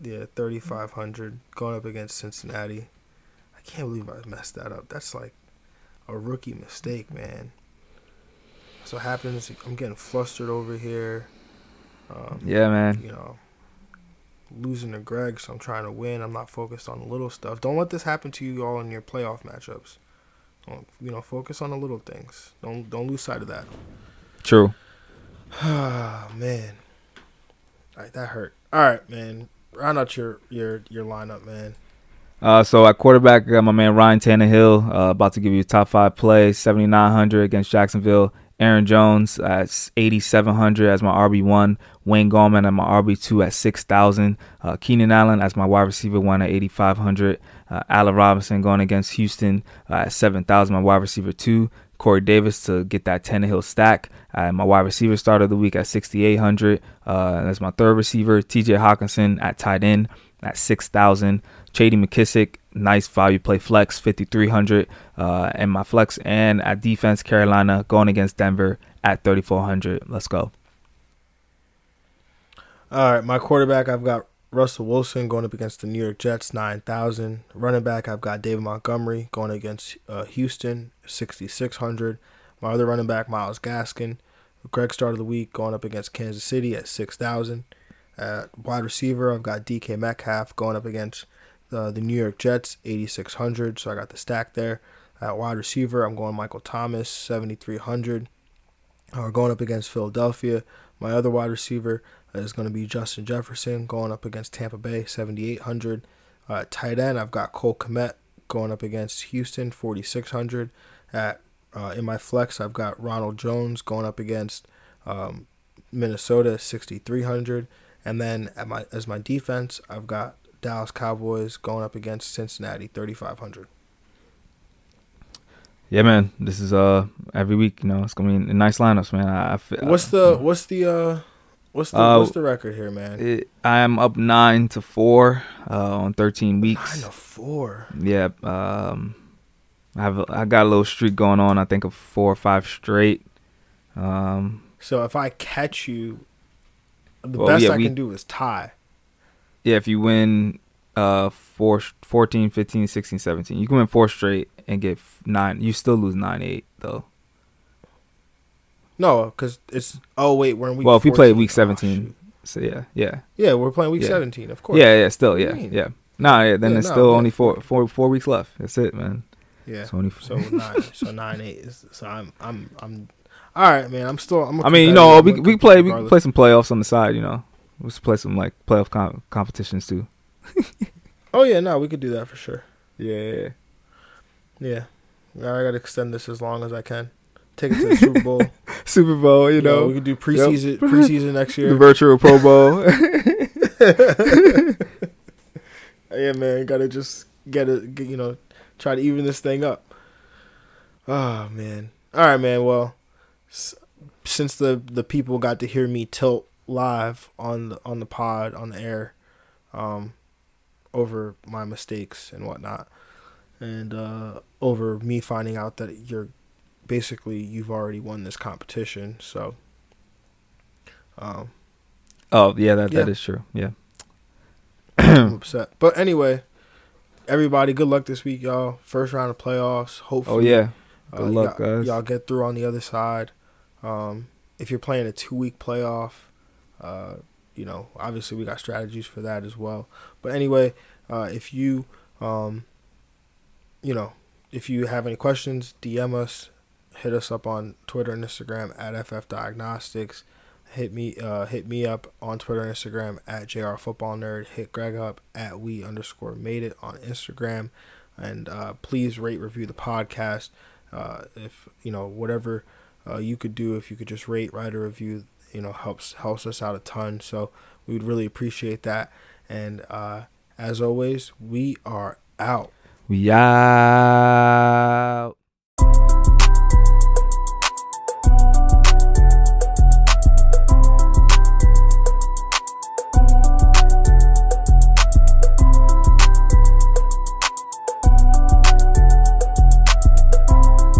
S2: Yeah, 3,500 going up against Cincinnati. I can't believe I messed that up. That's like a rookie mistake, man. So happens. I'm getting flustered over here. Um,
S3: Yeah, man.
S2: You know, losing to Greg, so I'm trying to win. I'm not focused on the little stuff. Don't let this happen to you all in your playoff matchups. Don't, you know, focus on the little things. Don't don't lose sight of that.
S3: True.
S2: Ah man. Right, that hurt. All right, man. Round out your your your lineup, man.
S3: Uh, so at quarterback, I got my man Ryan Tannehill, uh, about to give you top five play, 7,900 against Jacksonville. Aaron Jones at 8,700 as my RB1. Wayne Gallman at my RB2 at 6,000. Uh, Keenan Allen as my wide receiver one at 8,500. Uh, Allen Robinson going against Houston uh, at 7,000, my wide receiver two. Corey Davis to get that Tannehill stack. Uh, my wide receiver start of the week at 6,800. Uh, that's my third receiver. TJ Hockenson at tight end at 6,000. J.D. McKissic, nice value play flex, 5,300. Uh, and my flex and at defense, Carolina going against Denver at 3,400. Let's go.
S2: All right, my quarterback, I've got Russell Wilson going up against the New York Jets, 9,000. Running back, I've got David Montgomery going against uh, Houston, 6,600. My other running back, Myles Gaskin, Greg start of the week going up against Kansas City at 6,000. At wide receiver, I've got DK Metcalf going up against uh, the New York Jets, 8,600. So I got the stack there. At wide receiver, I'm going Michael Thomas, 7,300. Uh, going up against Philadelphia. My other wide receiver is going to be Justin Jefferson going up against Tampa Bay, 7,800. Uh, tight end, I've got Cole Kmet going up against Houston, 4,600. At uh, in my flex, I've got Ronald Jones going up against um, Minnesota, 6,300. And then at my as my defense, I've got Dallas Cowboys going up against Cincinnati, 3,500.
S3: Yeah, man. This is uh every week. You know, it's gonna be nice lineups, man. I, I
S2: what's the what's the uh what's the uh, what's the record here, man?
S3: It, I am up nine to four uh, on thirteen weeks.
S2: Nine to four.
S3: Yeah. Um, I have a, I got a little streak going on. I think of four or five straight. Um.
S2: So if I catch you, the well, best yeah, I we, can do is tie.
S3: Yeah, if you win uh four, 14, 15, 16, 17. You can win four straight and get nine. You still lose nine eight though.
S2: No, because it's oh wait, we're in week.
S3: Well, if 14. we play week oh, seventeen, oh, so yeah, yeah,
S2: yeah, we're playing week yeah. seventeen, of course.
S3: Yeah, yeah, still, yeah, yeah. Nah, yeah, then yeah, it's no, still only four, four, four weeks left. That's it, man.
S2: Yeah. So, only so nine, so nine eight. Is, so I'm, I'm, I'm. All right, man. I'm still. I'm
S3: I mean, you know, we we play we play some playoffs on the side. You know, we play some like playoff com- competitions too.
S2: oh yeah, no, we could do that for sure.
S3: Yeah.
S2: Yeah. I gotta extend this as long as I can. Take it to the Super Bowl.
S3: Super Bowl, you know.
S2: we could do preseason yep. preseason next year.
S3: The virtual Pro Bowl.
S2: yeah, man, gotta just get it. You know, try to even this thing up. Oh man. All right, man. Well, since the the people got to hear me tilt live on the on the pod on the air, um, over my mistakes and whatnot and uh, over me finding out that you're basically you've already won this competition. So, um,
S3: oh yeah, that yeah. that is true. Yeah,
S2: I'm upset, but anyway, everybody, good luck this week, y'all. First round of playoffs. Hopefully,
S3: oh yeah, uh, good uh, luck,
S2: y'all,
S3: guys.
S2: Y'all get through on the other side. Um, if you're playing a two week playoff, uh, you know, obviously we got strategies for that as well. But anyway, uh, if you um, you know, if you have any questions, DM us, hit us up on Twitter and Instagram at FF Diagnostics. Hit me, uh, hit me up on Twitter and Instagram at JR Football Nerd. Hit Greg up at we underscore made it on Instagram, and uh, please rate review the podcast. Uh, if you know whatever uh, you could do, if you could just rate, write a review, you know helps helps us out a ton. So we would really appreciate that. And uh, as always, we are out.
S3: We out.